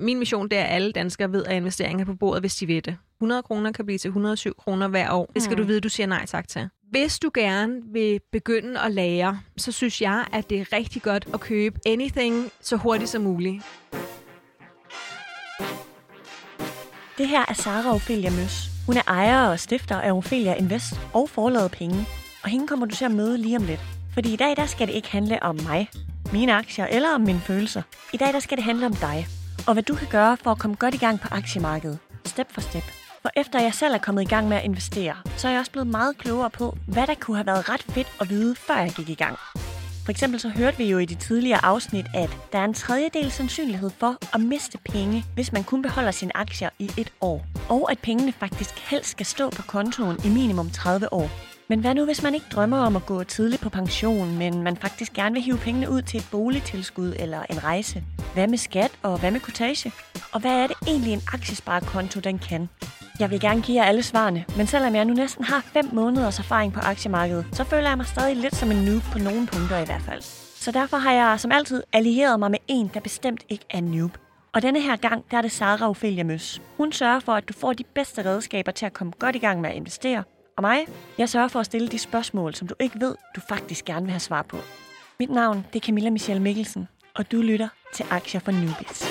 Min mission det er, at alle danskere ved, at investeringer er på bordet, hvis de ved det. 100 kroner kan blive til 107 kroner hver år. Det skal mm. du vide, du siger nej tak til. Hvis du gerne vil begynde at lære, så synes jeg, at det er rigtig godt at købe anything så hurtigt som muligt. Det her er Sara Ophelia Møs. Hun er ejer og stifter af Ophelia Invest og forladet penge. Og hende kommer du til at møde lige om lidt. Fordi i dag der skal det ikke handle om mig, mine aktier eller om mine følelser. I dag der skal det handle om dig. Og hvad du kan gøre for at komme godt i gang på aktiemarkedet. Step for step. For efter jeg selv er kommet i gang med at investere, så er jeg også blevet meget klogere på, hvad der kunne have været ret fedt at vide, før jeg gik i gang. For eksempel så hørte vi jo i de tidligere afsnit, at der er en tredjedel sandsynlighed for at miste penge, hvis man kun beholder sine aktier i et år. Og at pengene faktisk helst skal stå på kontoen i minimum 30 år. Men hvad nu, hvis man ikke drømmer om at gå tidligt på pension, men man faktisk gerne vil hive pengene ud til et boligtilskud eller en rejse? Hvad med skat og hvad med kortage? Og hvad er det egentlig en aktiesparekonto, den kan? Jeg vil gerne give jer alle svarene, men selvom jeg nu næsten har 5 måneders erfaring på aktiemarkedet, så føler jeg mig stadig lidt som en noob på nogle punkter i hvert fald. Så derfor har jeg som altid allieret mig med en, der bestemt ikke er noob. Og denne her gang, der er det Sara Ophelia Møs. Hun sørger for, at du får de bedste redskaber til at komme godt i gang med at investere. Og mig, jeg sørger for at stille de spørgsmål, som du ikke ved, du faktisk gerne vil have svar på. Mit navn, det er Camilla Michelle Mikkelsen, og du lytter til Aktier for Newbies.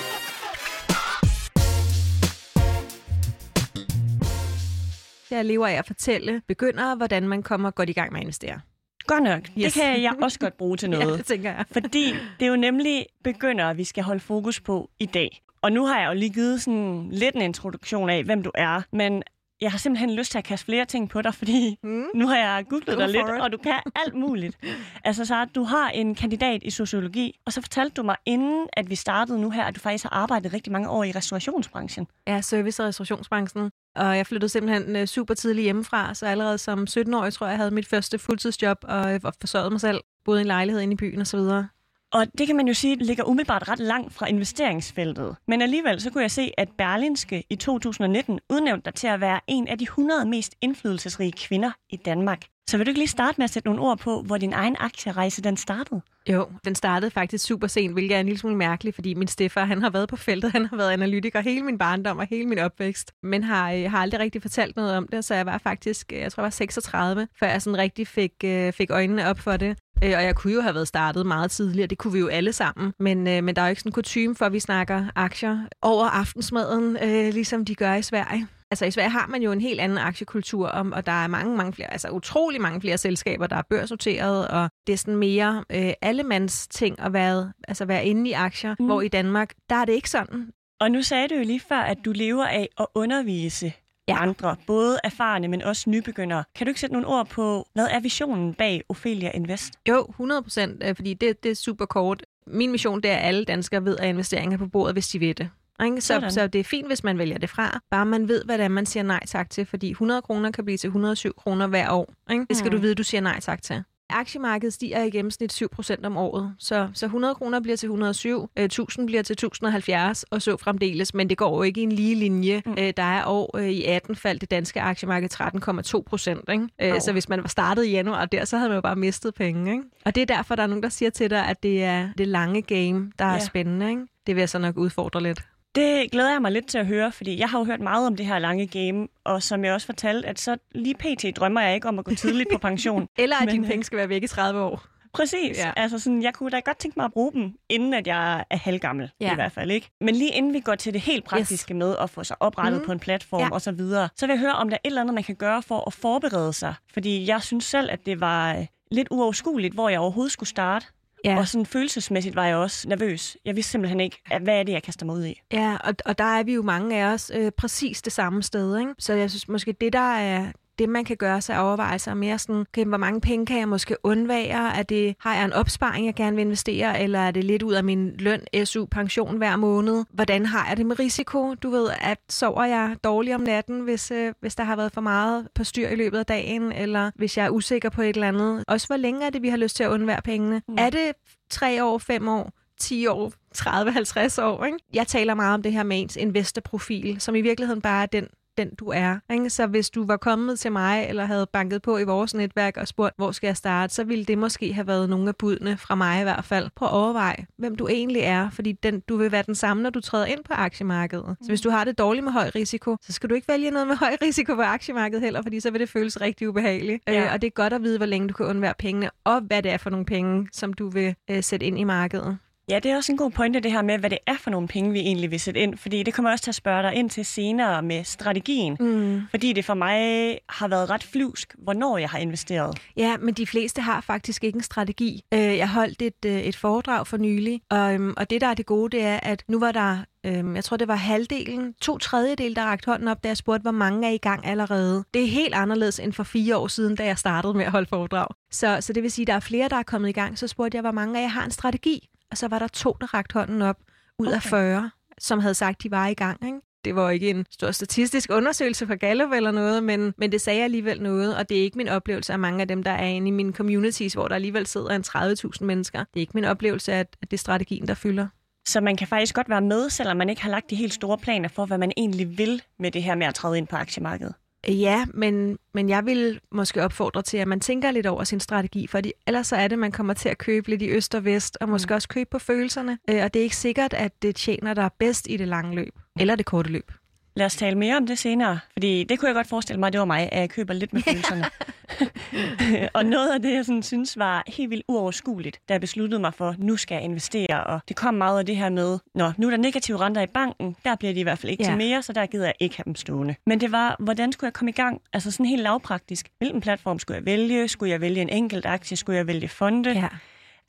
Jeg lever af at fortælle begyndere, hvordan man kommer godt i gang med at investere. Godt nok. Yes. Det kan jeg også godt bruge til noget. ja, det tænker jeg. Fordi det er jo nemlig begyndere, vi skal holde fokus på i dag. Og nu har jeg jo lige givet sådan lidt en introduktion af, hvem du er. Men jeg har simpelthen lyst til at kaste flere ting på dig, fordi mm. nu har jeg googlet dig lidt, it. og du kan alt muligt. altså så du har en kandidat i sociologi, og så fortalte du mig inden, at vi startede nu her, at du faktisk har arbejdet rigtig mange år i restaurationsbranchen. Ja, service- og restaurationsbranchen. Og jeg flyttede simpelthen øh, super tidligt hjemmefra, så allerede som 17-årig tror jeg, jeg havde mit første fuldtidsjob og forsørgede mig selv. Boede i en lejlighed inde i byen og så videre. Og det kan man jo sige ligger umiddelbart ret langt fra investeringsfeltet. Men alligevel så kunne jeg se, at Berlinske i 2019 udnævnte dig til at være en af de 100 mest indflydelsesrige kvinder i Danmark. Så vil du ikke lige starte med at sætte nogle ord på, hvor din egen aktierejse den startede? Jo, den startede faktisk super sent, hvilket er en lille smule mærkeligt, fordi min stefar, han har været på feltet, han har været analytiker hele min barndom og hele min opvækst, men har, øh, har aldrig rigtig fortalt noget om det, så jeg var faktisk, øh, jeg tror jeg var 36, før jeg sådan rigtig fik, øh, fik øjnene op for det. Øh, og jeg kunne jo have været startet meget tidligere, det kunne vi jo alle sammen. Men, øh, men der er jo ikke sådan en kutume for, at vi snakker aktier over aftensmaden, øh, ligesom de gør i Sverige. Altså i Sverige har man jo en helt anden aktiekultur, og, og der er mange, mange flere, altså utrolig mange flere selskaber, der er børsnoteret, og det er sådan mere øh, allemands ting at være, altså være inde i aktier, mm. hvor i Danmark, der er det ikke sådan. Og nu sagde du jo lige før, at du lever af at undervise ja. andre, både erfarne, men også nybegyndere. Kan du ikke sætte nogle ord på, hvad er visionen bag Ophelia Invest? Jo, 100 procent, øh, fordi det, det er super kort. Min mission det er, at alle danskere ved, at investeringer er på bordet, hvis de ved det. Ikke? Så, så det er fint, hvis man vælger det fra. Bare man ved, er, man siger nej tak til. Fordi 100 kroner kan blive til 107 kroner hver år. Ikke? Det skal mm. du vide, du siger nej tak til. Aktiemarkedet stiger i gennemsnit 7% om året, så, så 100 kroner bliver til 107, øh, 1000 bliver til 1070 og så fremdeles, men det går jo ikke i en lige linje. Mm. Øh, der er år øh, i 18 faldt det danske aktiemarked 13,2 procent, øh, oh. så hvis man var startet i januar der, så havde man jo bare mistet penge. Ikke? Og det er derfor, der er nogen, der siger til dig, at det er det lange game, der er yeah. spændende. Ikke? Det vil jeg så nok udfordre lidt. Det glæder jeg mig lidt til at høre, fordi jeg har jo hørt meget om det her lange game, og som jeg også fortalte, at så lige pt. drømmer jeg ikke om at gå tidligt på pension. Eller at dine øh, penge skal være væk i 30 år. Præcis. Ja. Altså sådan, jeg kunne da godt tænke mig at bruge dem, inden at jeg er halvgammel, ja. i hvert fald. ikke. Men lige inden vi går til det helt praktiske yes. med at få sig oprettet mm. på en platform ja. og så videre, så vil jeg høre, om der er et eller andet, man kan gøre for at forberede sig. Fordi jeg synes selv, at det var øh, lidt uoverskueligt, hvor jeg overhovedet skulle starte. Ja. Og sådan følelsesmæssigt var jeg også nervøs. Jeg vidste simpelthen ikke, at hvad er det, jeg kaster mig ud i. Ja, og, og der er vi jo mange af os øh, præcis det samme sted. Ikke? Så jeg synes måske, det der er det, man kan gøre sig overvejelser mere sådan, okay, hvor mange penge kan jeg måske undvære? Er det, har jeg en opsparing, jeg gerne vil investere, eller er det lidt ud af min løn, SU, pension hver måned? Hvordan har jeg det med risiko? Du ved, at sover jeg dårligt om natten, hvis, øh, hvis der har været for meget på styr i løbet af dagen, eller hvis jeg er usikker på et eller andet? Også hvor længe er det, vi har lyst til at undvære pengene? Mm. Er det tre år, fem år? 10 år, 30-50 år. Ikke? Jeg taler meget om det her med ens investorprofil, som i virkeligheden bare er den den du er. Ikke? Så hvis du var kommet til mig, eller havde banket på i vores netværk og spurgt, hvor skal jeg starte, så ville det måske have været nogle af budene fra mig i hvert fald. Prøv at overveje, hvem du egentlig er, fordi den, du vil være den samme, når du træder ind på aktiemarkedet. Så hvis du har det dårligt med høj risiko, så skal du ikke vælge noget med høj risiko på aktiemarkedet heller, fordi så vil det føles rigtig ubehageligt. Ja. Øh, og det er godt at vide, hvor længe du kan undvære pengene, og hvad det er for nogle penge, som du vil øh, sætte ind i markedet. Ja, det er også en god pointe, det her med, hvad det er for nogle penge, vi egentlig vil sætte ind. Fordi det kommer også til at spørge dig ind til senere med strategien. Mm. Fordi det for mig har været ret flyvsk, hvornår jeg har investeret. Ja, men de fleste har faktisk ikke en strategi. Øh, jeg holdt et, øh, et foredrag for nylig, og, øhm, og det, der er det gode, det er, at nu var der øhm, jeg tror, det var halvdelen, to tredjedel, der rakte hånden op, da jeg spurgte, hvor mange er i gang allerede. Det er helt anderledes end for fire år siden, da jeg startede med at holde foredrag. Så, så det vil sige, at der er flere, der er kommet i gang. Så spurgte jeg, hvor mange af jer har en strategi og så var der to, der rakte hånden op ud okay. af 40, som havde sagt, de var i gang. Ikke? Det var ikke en stor statistisk undersøgelse fra Gallup eller noget, men, men det sagde alligevel noget, og det er ikke min oplevelse af mange af dem, der er inde i mine communities, hvor der alligevel sidder en 30.000 mennesker. Det er ikke min oplevelse, at, at det er strategien, der fylder. Så man kan faktisk godt være med, selvom man ikke har lagt de helt store planer for, hvad man egentlig vil med det her med at træde ind på aktiemarkedet. Ja, men, men jeg vil måske opfordre til, at man tænker lidt over sin strategi, for ellers så er det, man kommer til at købe lidt i øst og vest, og måske mm. også købe på følelserne. Øh, og det er ikke sikkert, at det tjener dig bedst i det lange løb, eller det korte løb. Lad os tale mere om det senere, fordi det kunne jeg godt forestille mig, det var mig, at jeg køber lidt med følelserne. og noget af det, jeg sådan synes var helt vildt uoverskueligt, da jeg besluttede mig for, nu skal jeg investere, og det kom meget af det her med, nå, nu er der negative renter i banken, der bliver de i hvert fald ikke ja. til mere, så der gider jeg ikke have dem stående. Men det var, hvordan skulle jeg komme i gang? Altså sådan helt lavpraktisk. Hvilken platform skulle jeg vælge? Skulle jeg vælge en enkelt aktie? Skulle jeg vælge fonde? Ja.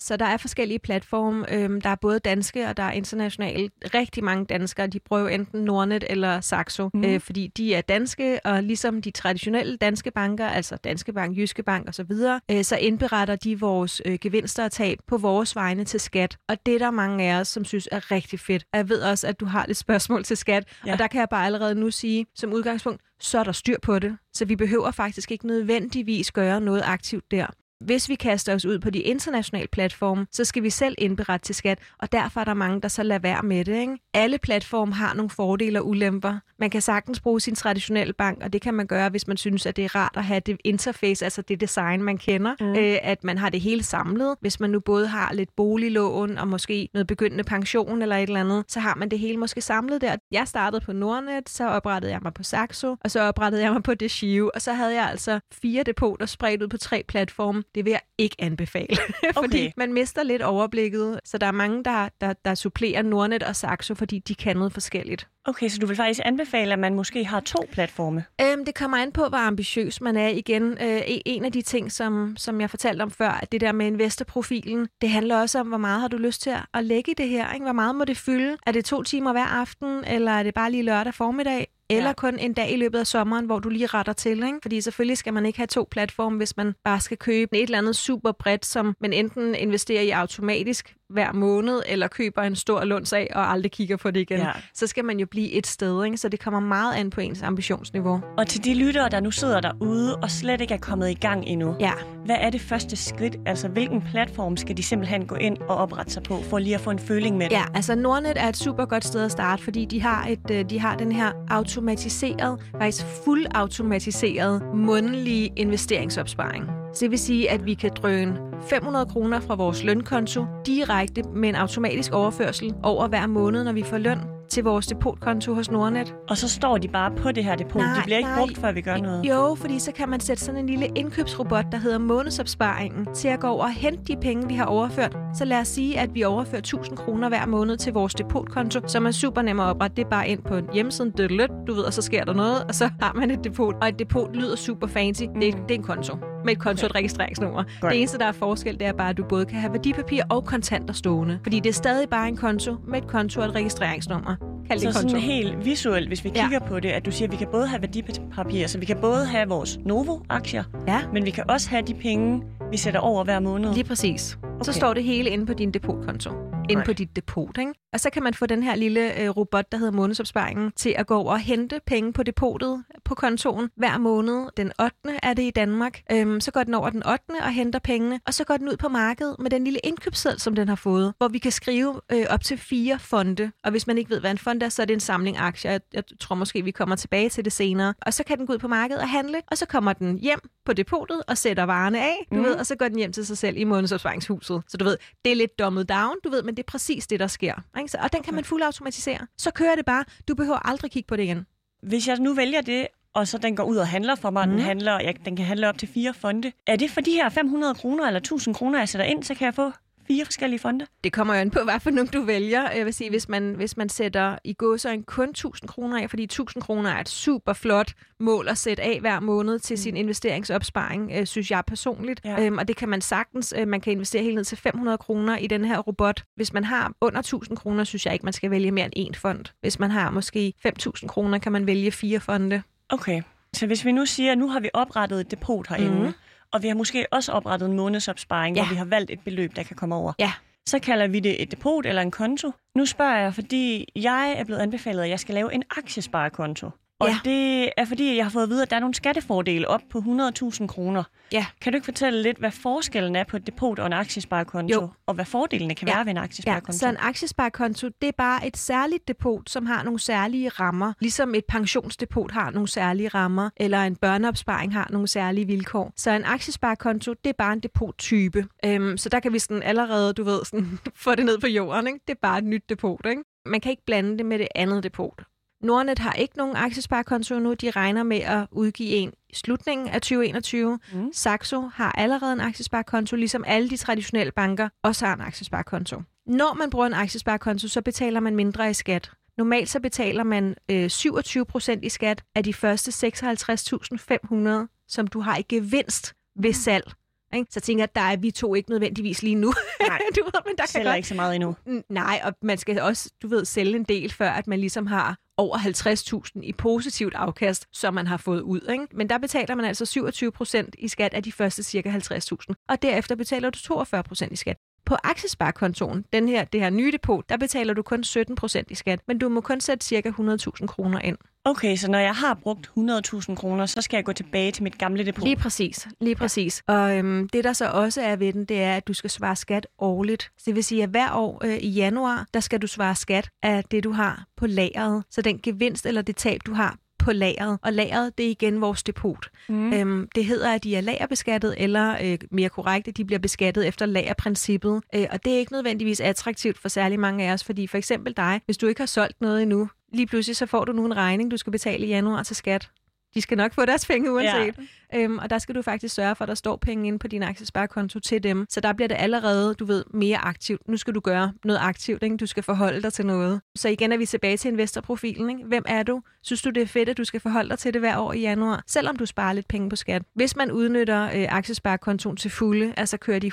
Så der er forskellige platforme. Øhm, der er både danske og der er internationale. Rigtig mange danskere, de prøver enten Nordnet eller Saxo, mm. øh, fordi de er danske, og ligesom de traditionelle danske banker, altså Danske Bank, Jyske Bank osv., øh, så indberetter de vores øh, gevinster og tab på vores vegne til skat. Og det er der mange af os, som synes er rigtig fedt. Jeg ved også, at du har lidt spørgsmål til skat, ja. og der kan jeg bare allerede nu sige, som udgangspunkt, så er der styr på det. Så vi behøver faktisk ikke nødvendigvis gøre noget aktivt der. Hvis vi kaster os ud på de internationale platforme, så skal vi selv indberette til skat, og derfor er der mange, der så lader være med det. Ikke? Alle platforme har nogle fordele og ulemper. Man kan sagtens bruge sin traditionelle bank, og det kan man gøre, hvis man synes, at det er rart at have det interface, altså det design, man kender. Mm. Øh, at man har det hele samlet. Hvis man nu både har lidt boliglån og måske noget begyndende pension eller et eller andet, så har man det hele måske samlet der. Jeg startede på Nordnet, så oprettede jeg mig på Saxo, og så oprettede jeg mig på Deshive, og så havde jeg altså fire depoter spredt ud på tre platforme det vil jeg ikke anbefale, fordi okay. man mister lidt overblikket. Så der er mange, der, der, der supplerer Nordnet og Saxo, fordi de kan noget forskelligt. Okay, så du vil faktisk anbefale, at man måske har to platforme? Øhm, det kommer an på, hvor ambitiøs man er. Igen, øh, en af de ting, som, som jeg fortalte om før, at det der med investorprofilen, det handler også om, hvor meget har du lyst til at lægge i det her? Ikke? Hvor meget må det fylde? Er det to timer hver aften, eller er det bare lige lørdag formiddag? Eller ja. kun en dag i løbet af sommeren, hvor du lige retter til. Ikke? Fordi selvfølgelig skal man ikke have to platforme, hvis man bare skal købe et eller andet super bredt, som man enten investerer i automatisk hver måned, eller køber en stor lunds af og aldrig kigger på det igen. Ja. Så skal man jo blive et sted, ikke? så det kommer meget an på ens ambitionsniveau. Og til de lyttere, der nu sidder derude og slet ikke er kommet i gang endnu, ja. hvad er det første skridt? Altså, hvilken platform skal de simpelthen gå ind og oprette sig på, for lige at få en føling med det? Ja, altså Nordnet er et super godt sted at starte, fordi de har, et, øh, de har den her automatiseret, faktisk fuld automatiseret mundlige investeringsopsparing. Så det vil sige, at vi kan drøne 500 kroner fra vores lønkonto direkte med en automatisk overførsel over hver måned, når vi får løn til vores depotkonto hos Nordnet. Og så står de bare på det her depot. Nej, de bliver ikke nej. brugt, før vi gør noget. Jo, fordi så kan man sætte sådan en lille indkøbsrobot, der hedder månedsopsparingen, til at gå over og hente de penge, vi har overført. Så lad os sige, at vi overfører 1000 kroner hver måned til vores depotkonto, som er super nem at oprette. Det er bare ind på hjemmesiden, du ved, og så sker der noget, og så har man et depot. Og et depot lyder super fancy. Det, det er en konto med et konto og et registreringsnummer. Godt. Det eneste, der er forskel, det er bare, at du både kan have værdipapir og kontanter stående. Fordi det er stadig bare en konto med et konto og et registreringsnummer. Kald så det konto. sådan helt visuelt, hvis vi kigger ja. på det, at du siger, at vi kan både have værdipapir, så vi kan både have vores Novo-aktier, ja. men vi kan også have de penge, vi sætter over hver måned. Lige præcis. Okay. Så står det hele inde på din depotkonto. Inde på dit depot, ikke? Og så kan man få den her lille øh, robot, der hedder månedsopsparingen, til at gå over og hente penge på depotet på kontoen hver måned. Den 8. er det i Danmark. Øhm, så går den over den 8. og henter pengene, og så går den ud på markedet med den lille indkøbsseddel, som den har fået, hvor vi kan skrive øh, op til fire fonde. Og hvis man ikke ved, hvad en fond er, så er det en samling aktier. Jeg, jeg tror måske, vi kommer tilbage til det senere. Og så kan den gå ud på markedet og handle, og så kommer den hjem på depotet og sætter varerne af, du mm. ved, og så går den hjem til sig selv i månedsopsparingshuset. Så du ved, det er lidt dummet down, du ved, men det er præcis det, der sker. Ikke? Så, og den kan man fuldautomatisere. Så kører det bare. Du behøver aldrig kigge på det igen. Hvis jeg nu vælger det, og så den går ud og handler for mig, mm. den, handler, jeg, den kan handle op til fire fonde. Er det for de her 500 kroner eller 1000 kroner, jeg sætter ind, så kan jeg få fire forskellige fonde? Det kommer jo an på, hvad for nogle du vælger. Jeg vil sige, hvis man, hvis man sætter i en kun 1000 kroner af, fordi 1000 kroner er et super flot mål at sætte af hver måned til mm. sin investeringsopsparing, øh, synes jeg personligt. Ja. Øhm, og det kan man sagtens. Øh, man kan investere helt ned til 500 kroner i den her robot. Hvis man har under 1000 kroner, synes jeg ikke, man skal vælge mere end én fond. Hvis man har måske 5000 kroner, kan man vælge fire fonde. Okay. Så hvis vi nu siger, at nu har vi oprettet et depot herinde, mm. Og vi har måske også oprettet en månedsopsparing, ja. hvor vi har valgt et beløb, der kan komme over. Ja. Så kalder vi det et depot eller en konto. Nu spørger jeg, fordi jeg er blevet anbefalet, at jeg skal lave en aktiesparekonto. Og ja. det er fordi, jeg har fået at vide, at der er nogle skattefordele op på 100.000 kroner. Ja. Kan du ikke fortælle lidt, hvad forskellen er på et depot og en aktiesparekonto? Jo. Og hvad fordelene kan ja. være ved en aktiesparekonto? Ja, så en aktiesparekonto, det er bare et særligt depot, som har nogle særlige rammer. Ligesom et pensionsdepot har nogle særlige rammer, eller en børneopsparing har nogle særlige vilkår. Så en aktiesparekonto, det er bare en depottype. Øhm, så der kan vi sådan allerede, du ved, sådan, få det ned på jorden. Ikke? Det er bare et nyt depot. Ikke? Man kan ikke blande det med det andet depot. Nordnet har ikke nogen aktiesparekonto nu. De regner med at udgive en i slutningen af 2021. Mm. Saxo har allerede en aktiesparekonto, ligesom alle de traditionelle banker også har en aktiesparekonto. Når man bruger en aktiesparekonto, så betaler man mindre i skat. Normalt så betaler man øh, 27 procent i skat af de første 56.500, som du har i gevinst ved mm. salg. Ikke? Så tænker jeg, der er vi to ikke nødvendigvis lige nu. Nej, du ved, men der kan godt... ikke så meget endnu. Nej, og man skal også, du ved, sælge en del, før at man ligesom har over 50.000 i positivt afkast, som man har fået ud. Ikke? Men der betaler man altså 27 procent i skat af de første cirka 50.000, og derefter betaler du 42 procent i skat. På aktiesparekontoen, den her, det her nye depot, der betaler du kun 17 procent i skat, men du må kun sætte cirka 100.000 kroner ind. Okay, så når jeg har brugt 100.000 kroner, så skal jeg gå tilbage til mit gamle depot? Lige præcis, lige præcis. Ja. Og øhm, det der så også er ved den, det er, at du skal svare skat årligt. Så det vil sige, at hver år øh, i januar, der skal du svare skat af det, du har på lageret. Så den gevinst eller det tab, du har på lageret. Og lageret, det er igen vores depot. Mm. Øhm, det hedder, at de er lagerbeskattet, eller øh, mere korrekt, at de bliver beskattet efter lagerprincippet. Øh, og det er ikke nødvendigvis attraktivt for særlig mange af os, fordi for eksempel dig, hvis du ikke har solgt noget endnu, lige pludselig så får du nu en regning, du skal betale i januar til skat de skal nok få deres penge uanset. Ja. Øhm, og der skal du faktisk sørge for, at der står penge inde på din aktiesparekonto til dem. Så der bliver det allerede, du ved, mere aktivt. Nu skal du gøre noget aktivt, ikke? du skal forholde dig til noget. Så igen er vi tilbage til investorprofilen. Ikke? Hvem er du? Synes du, det er fedt, at du skal forholde dig til det hver år i januar, selvom du sparer lidt penge på skat? Hvis man udnytter øh, aktiesparekontoen til fulde, altså kører de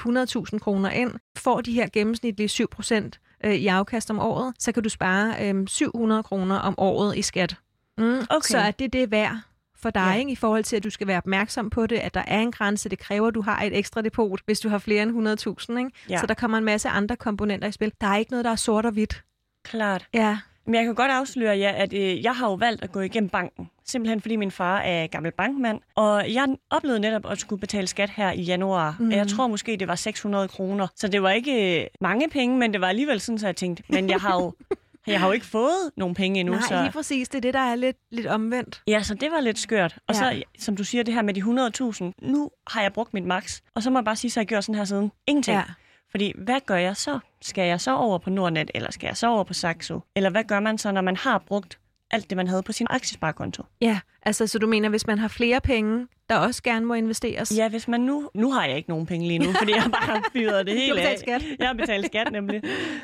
100.000 kroner ind, får de her gennemsnitlige 7% øh, i afkast om året, så kan du spare øh, 700 kroner om året i skat. Mm, okay. Så er det det værd for dig, ja. ikke? i forhold til, at du skal være opmærksom på det, at der er en grænse. Det kræver, at du har et ekstra depot, hvis du har flere end 100.000. Ikke? Ja. Så der kommer en masse andre komponenter i spil. Der er ikke noget, der er sort og hvidt. Klart. Ja. Men jeg kan godt afsløre jer, at øh, jeg har jo valgt at gå igennem banken. Simpelthen fordi min far er gammel bankmand. Og jeg oplevede netop at skulle betale skat her i januar. Mm. Jeg tror måske, det var 600 kroner. Så det var ikke øh, mange penge, men det var alligevel sådan, så jeg tænkte, men jeg har jo Jeg har jo ikke fået nogen penge endnu. Nej, så... lige præcis. Det er det, der er lidt, lidt omvendt. Ja, så det var lidt skørt. Og ja. så, som du siger, det her med de 100.000. Nu har jeg brugt mit max. Og så må jeg bare sige, så jeg gjort sådan her siden. Ingenting. Ja. Fordi hvad gør jeg så? Skal jeg så over på Nordnet, eller skal jeg så over på Saxo? Eller hvad gør man så, når man har brugt alt det, man havde på sin aktiesparekonto? Ja, altså så du mener, hvis man har flere penge, der også gerne må investeres? Ja, hvis man nu... Nu har jeg ikke nogen penge lige nu, fordi jeg bare har fyret det hele af. skat. Jeg har betalt skat nemlig.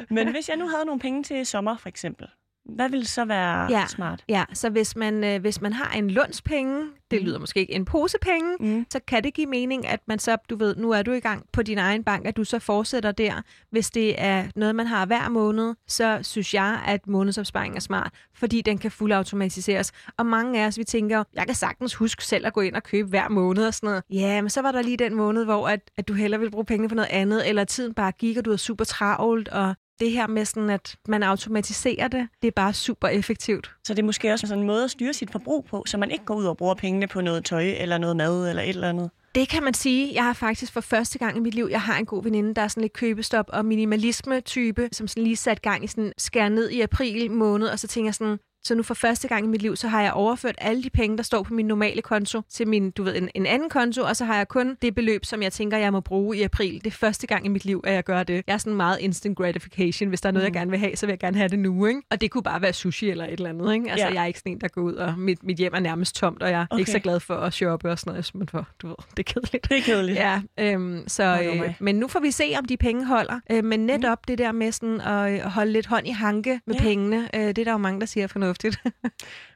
Men hvis jeg nu havde nogle penge til sommer, for eksempel, hvad vil så være ja, smart? Ja, så hvis man, øh, hvis man har en lånspenge, det mm. lyder måske ikke en pose penge, mm. så kan det give mening, at man så, du ved, nu er du i gang på din egen bank, at du så fortsætter der. Hvis det er noget, man har hver måned, så synes jeg, at månedsopsparing er smart, fordi den kan fuldautomatiseres. Og mange af os, vi tænker, jeg kan sagtens huske selv at gå ind og købe hver måned og sådan noget. Ja, men så var der lige den måned, hvor at, at du hellere vil bruge penge på noget andet, eller tiden bare gik, og du er super travlt, og det her med sådan, at man automatiserer det, det er bare super effektivt. Så det er måske også sådan en måde at styre sit forbrug på, så man ikke går ud og bruger pengene på noget tøj eller noget mad eller et eller andet. Det kan man sige. Jeg har faktisk for første gang i mit liv, jeg har en god veninde, der er sådan lidt købestop og minimalisme-type, som sådan lige sat gang i sådan skær ned i april måned, og så tænker jeg sådan, så nu for første gang i mit liv, så har jeg overført alle de penge, der står på min normale konto, til min, du ved, en, en anden konto, og så har jeg kun det beløb, som jeg tænker, jeg må bruge i april. Det er første gang i mit liv, at jeg gør det. Jeg er sådan meget instant gratification. Hvis der er noget, mm. jeg gerne vil have, så vil jeg gerne have det nu, ikke? Og det kunne bare være sushi eller et eller andet, ikke? Altså, ja. jeg er ikke sådan en, der går ud, og mit, mit hjem er nærmest tomt, og jeg er okay. ikke så glad for at shoppe og sådan noget. Men for, du ved, det er kedeligt. Det er kedeligt. Ja, øhm, så, øh, men nu får vi se, om de penge holder. Øh, men netop mm. det der med sådan at, at holde lidt hånd i hanke med ja. pengene, øh, det er der jo mange, der siger er fornuftigt.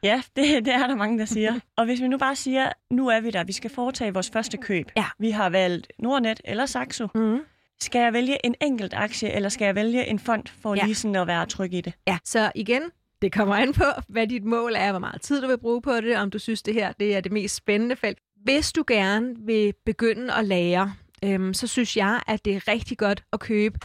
Ja, det, det er der mange, der siger. Og hvis vi nu bare siger, nu er vi der, vi skal foretage vores første køb. Ja. Vi har valgt Nordnet eller Saxo. Mm. Skal jeg vælge en enkelt aktie, eller skal jeg vælge en fond for ja. lige sådan at være tryg i det? Ja, så igen, det kommer an på, hvad dit mål er, hvor meget tid du vil bruge på det, om du synes, det her det er det mest spændende felt. Hvis du gerne vil begynde at lære, øhm, så synes jeg, at det er rigtig godt at købe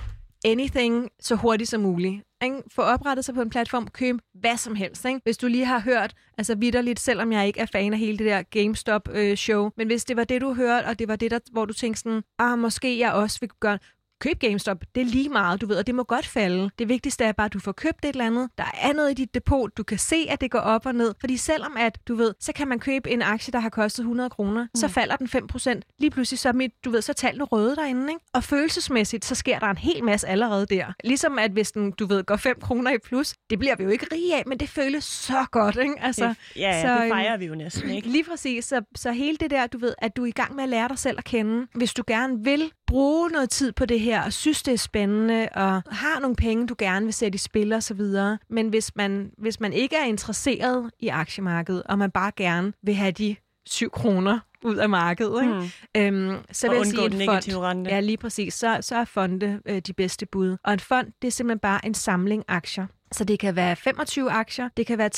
anything så hurtigt som muligt. Ikke? Få oprettet sig på en platform, køb hvad som helst. Ikke? Hvis du lige har hørt, altså vidderligt, selvom jeg ikke er fan af hele det der GameStop-show, øh, men hvis det var det, du hørte, og det var det, der, hvor du tænkte sådan, ah, måske jeg også vil gøre, køb GameStop. Det er lige meget, du ved, og det må godt falde. Det vigtigste er bare, at du får købt et eller andet. Der er noget i dit depot. Du kan se, at det går op og ned. Fordi selvom at, du ved, så kan man købe en aktie, der har kostet 100 kroner, mm. så falder den 5%. Lige pludselig, så, mit, du ved, så tallene røde derinde. Ikke? Og følelsesmæssigt, så sker der en hel masse allerede der. Ligesom at hvis den, du ved, går 5 kroner i plus, det bliver vi jo ikke rige af, men det føles så godt. Ikke? Altså, det, ja, så, det fejrer vi jo næsten, ikke? Lige præcis. Så, så hele det der, du ved, at du er i gang med at lære dig selv at kende. Hvis du gerne vil bruge noget tid på det her, og synes, det er spændende, og har nogle penge, du gerne vil sætte i spil og så videre. Men hvis man, hvis man ikke er interesseret i aktiemarkedet, og man bare gerne vil have de 7 kroner ud af markedet, ikke? Mm. Øhm, så vil jeg sige, en fond, rente. Ja, lige præcis. Så, så er fonde øh, de bedste bud. Og en fond, det er simpelthen bare en samling aktier. Så det kan være 25 aktier, det kan være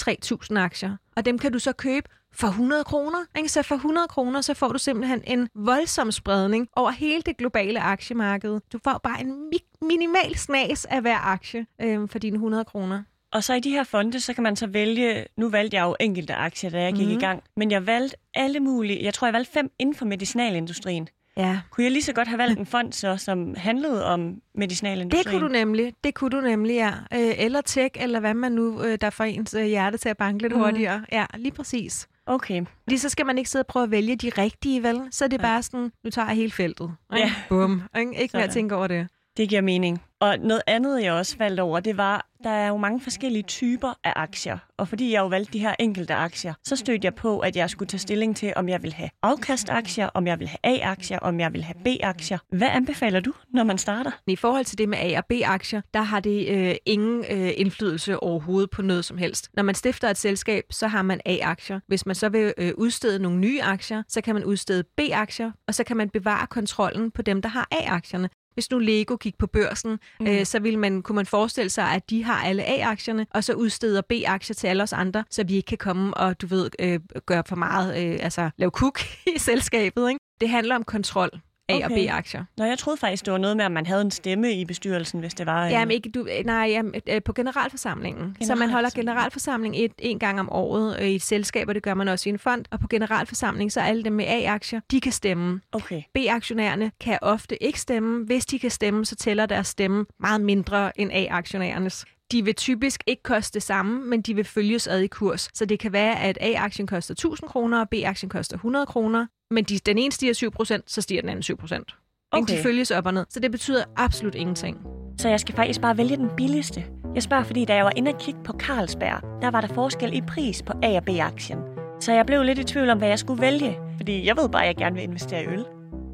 3.000 aktier. Og dem kan du så købe for 100 kroner. Ikke? Så for 100 kroner, så får du simpelthen en voldsom spredning over hele det globale aktiemarked. Du får bare en mi- minimal snas af hver aktie øh, for dine 100 kroner. Og så i de her fonde, så kan man så vælge, nu valgte jeg jo enkelte aktier, da jeg gik mm. i gang, men jeg valgte alle mulige, jeg tror jeg valgte fem inden for medicinalindustrien. Ja. Kunne jeg lige så godt have valgt en fond, så, som handlede om medicinalindustrien? Det kunne du nemlig. Det kunne du nemlig, ja. Øh, eller tech, eller hvad man nu, øh, der får ens øh, hjerte til at banke lidt mm. hurtigere. Ja, lige præcis. Okay. Fordi så skal man ikke sidde og prøve at vælge de rigtige, vel? Så er det ja. bare sådan, nu tager jeg hele feltet. Ja. Bum. Ikke, ikke mere tænke over det. Det giver mening. Og noget andet, jeg også faldt over, det var, der er jo mange forskellige typer af aktier. Og fordi jeg jo valgte de her enkelte aktier, så stødte jeg på, at jeg skulle tage stilling til, om jeg vil have afkastaktier, om jeg vil have A-aktier, om jeg vil have B-aktier. Hvad anbefaler du, når man starter? I forhold til det med A- og B-aktier, der har det øh, ingen øh, indflydelse overhovedet på noget som helst. Når man stifter et selskab, så har man A-aktier. Hvis man så vil øh, udstede nogle nye aktier, så kan man udstede B-aktier, og så kan man bevare kontrollen på dem, der har A-aktierne. Hvis nu Lego gik på børsen, mm. øh, så ville man, kunne man forestille sig, at de har alle A-aktierne, og så udsteder B-aktier til alle os andre, så vi ikke kan komme og, du ved, øh, gøre for meget, øh, altså lave kuk i selskabet. Ikke? Det handler om kontrol. A- okay. og B-aktier. Nå, jeg troede faktisk, det var noget med, at man havde en stemme i bestyrelsen, hvis det var... Jamen, ikke, du, nej, jamen, øh, på generalforsamlingen. Så man holder generalforsamling et, en gang om året øh, i et selskab, og det gør man også i en fond. Og på generalforsamling, så alle dem med A-aktier, de kan stemme. Okay. B-aktionærerne kan ofte ikke stemme. Hvis de kan stemme, så tæller deres stemme meget mindre end A-aktionærernes de vil typisk ikke koste det samme, men de vil følges ad i kurs. Så det kan være, at A-aktien koster 1000 kroner, og B-aktien koster 100 kroner, men de, den ene stiger 7%, så stiger den anden 7%. Okay. De følges op og ned, så det betyder absolut ingenting. Så jeg skal faktisk bare vælge den billigste. Jeg spørger, fordi da jeg var inde og kigge på Carlsberg, der var der forskel i pris på A- og B-aktien. Så jeg blev lidt i tvivl om, hvad jeg skulle vælge, fordi jeg ved bare, at jeg gerne vil investere i øl.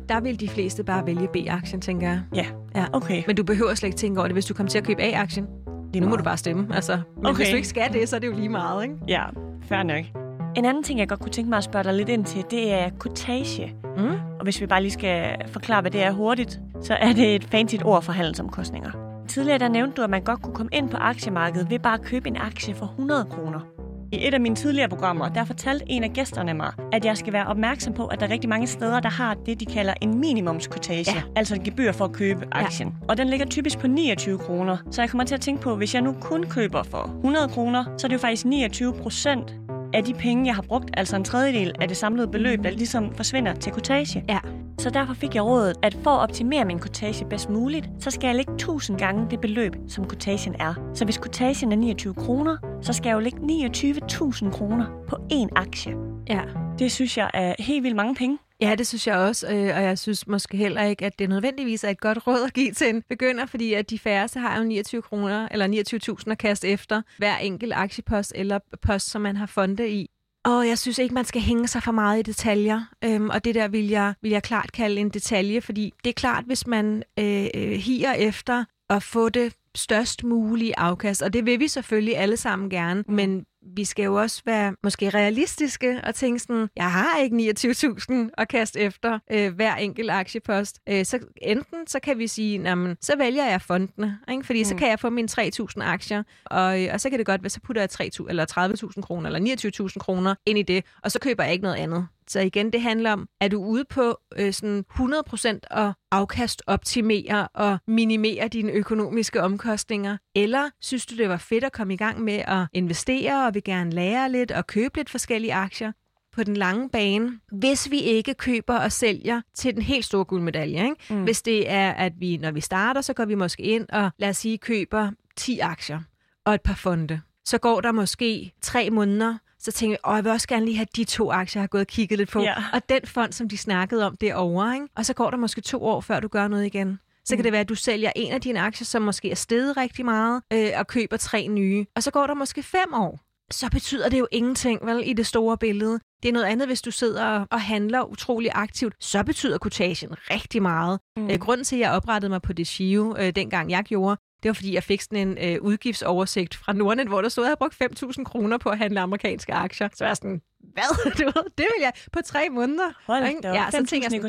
Der vil de fleste bare vælge B-aktien, tænker jeg. Ja, ja. okay. Men du behøver slet ikke tænke over det, hvis du kommer til at købe A-aktien. Lige nu må du bare stemme. Altså, men okay. hvis du ikke skal det, så er det jo lige meget, ikke? Ja, fair nok. En anden ting, jeg godt kunne tænke mig at spørge dig lidt ind til, det er kortage. Mm. Og hvis vi bare lige skal forklare, hvad det er hurtigt, så er det et fancy ord for handelsomkostninger. Tidligere der nævnte du, at man godt kunne komme ind på aktiemarkedet ved bare at købe en aktie for 100 kroner. I et af mine tidligere programmer, der fortalte en af gæsterne mig, at jeg skal være opmærksom på, at der er rigtig mange steder, der har det, de kalder en minimumskotage, ja. altså et gebyr for at købe aktien. Ja. Og den ligger typisk på 29 kroner. Så jeg kommer til at tænke på, at hvis jeg nu kun køber for 100 kroner, så er det jo faktisk 29 procent af de penge, jeg har brugt, altså en tredjedel af det samlede beløb, der ligesom forsvinder til kortage. Ja. Så derfor fik jeg rådet, at for at optimere min kortage bedst muligt, så skal jeg lægge 1000 gange det beløb, som kortagen er. Så hvis kortagen er 29 kroner, så skal jeg jo lægge 29.000 kroner på én aktie. Ja. Det synes jeg er helt vildt mange penge. Ja, det synes jeg også, øh, og jeg synes måske heller ikke, at det nødvendigvis er et godt råd at give til en begynder, fordi at de færreste har jo 29 kroner eller 29.000 at kaste efter hver enkelt aktiepost eller post, som man har fonde i. Og jeg synes ikke, man skal hænge sig for meget i detaljer. Øhm, og det der vil jeg, vil jeg klart kalde en detalje, fordi det er klart, hvis man øh, øh higer efter at få det størst mulige afkast, og det vil vi selvfølgelig alle sammen gerne, men vi skal jo også være måske realistiske og tænke sådan, jeg har ikke 29.000 at kaste efter øh, hver enkelt aktiepost. Øh, så enten så kan vi sige, jamen, så vælger jeg fondene, ikke? fordi mm. så kan jeg få mine 3.000 aktier, og, øh, og så kan det godt være, så putter jeg 3.000 eller 30.000 kroner eller 29.000 kroner ind i det, og så køber jeg ikke noget andet. Så igen, det handler om, er du ude på øh, sådan 100% at afkast optimere og minimere dine økonomiske omkostninger? Eller synes du, det var fedt at komme i gang med at investere og vil gerne lære lidt og købe lidt forskellige aktier? på den lange bane, hvis vi ikke køber og sælger til den helt store guldmedalje. Ikke? Mm. Hvis det er, at vi, når vi starter, så går vi måske ind og lad os sige, køber 10 aktier og et par fonde. Så går der måske tre måneder, så tænkte jeg, åh, jeg vil også gerne lige have de to aktier, jeg har gået og kigget lidt på. Ja. Og den fond, som de snakkede om derovre. Ikke? Og så går der måske to år, før du gør noget igen. Så kan mm. det være, at du sælger en af dine aktier, som måske er steget rigtig meget, øh, og køber tre nye. Og så går der måske fem år. Så betyder det jo ingenting, vel, i det store billede. Det er noget andet, hvis du sidder og handler utrolig aktivt. Så betyder kotagen rigtig meget. Mm. Øh, grunden til, at jeg oprettede mig på det Shio, øh, dengang jeg gjorde, det var fordi, jeg fik sådan en øh, udgiftsoversigt fra Nordnet, hvor der stod, at jeg havde brugt 5.000 kroner på at handle amerikanske aktier. Så var jeg sådan, hvad? Det vil jeg på tre måneder. Hold da, ja, så tænkte jeg sådan,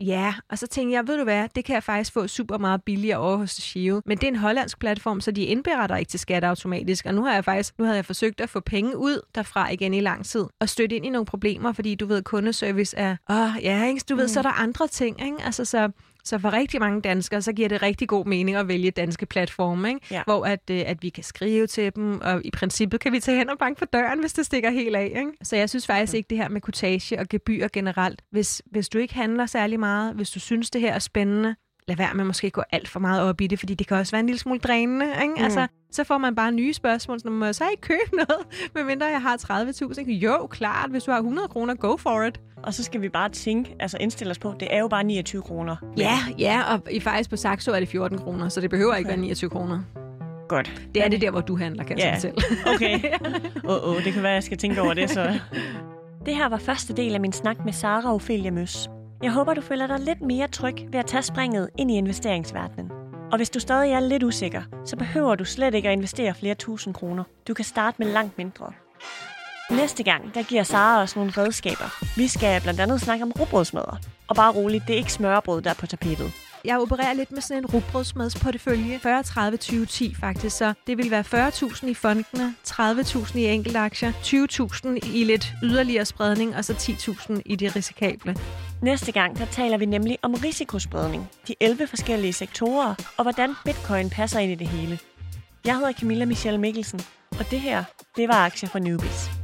Ja, og så tænkte jeg, ved du hvad, det kan jeg faktisk få super meget billigere over hos Shio. Men det er en hollandsk platform, så de indberetter ikke til skat automatisk. Og nu har jeg faktisk, nu havde jeg forsøgt at få penge ud derfra igen i lang tid, og støtte ind i nogle problemer, fordi du ved, kundeservice er, åh, ja, ikke? du ved, mm. så er der andre ting, ikke? Altså, så så for rigtig mange danskere, så giver det rigtig god mening at vælge danske platforme, ikke? Ja. hvor at, øh, at vi kan skrive til dem, og i princippet kan vi tage hen og banke på døren, hvis det stikker helt af. Ikke? Så jeg synes faktisk ikke det her med kutage og gebyr generelt. Hvis, hvis du ikke handler særlig meget, hvis du synes det her er spændende, lad være med måske gå alt for meget op i det, fordi det kan også være en lille smule drænende. Ikke? Mm. Altså, så får man bare nye spørgsmål, så må jeg så ikke købe noget, medmindre jeg har 30.000. Jo, klart, hvis du har 100 kroner, go for it. Og så skal vi bare tænke, altså indstille os på, det er jo bare 29 kroner. Ja, ja, og i faktisk på Saxo er det 14 kroner, så det behøver ikke være 29 kroner. Godt. Det er det der, hvor du handler, kan jeg ja. okay. Åh, oh, oh, det kan være, jeg skal tænke over det, så... Det her var første del af min snak med Sara Ophelia Møs. Jeg håber, du føler dig lidt mere tryg ved at tage springet ind i investeringsverdenen. Og hvis du stadig er lidt usikker, så behøver du slet ikke at investere flere tusind kroner. Du kan starte med langt mindre. Næste gang, der giver Sara os nogle redskaber. Vi skal blandt andet snakke om rugbrødsmadder. Og bare roligt, det er ikke smørbrød, der er på tapetet. Jeg opererer lidt med sådan en rugbrødsmadsportefølje. 40, 30, 20, 10 faktisk. Så det vil være 40.000 i fondene, 30.000 i enkeltaktier, 20.000 i lidt yderligere spredning, og så 10.000 i det risikable. Næste gang, der taler vi nemlig om risikospredning, de 11 forskellige sektorer, og hvordan bitcoin passer ind i det hele. Jeg hedder Camilla Michelle Mikkelsen, og det her, det var Aktier for Newbies.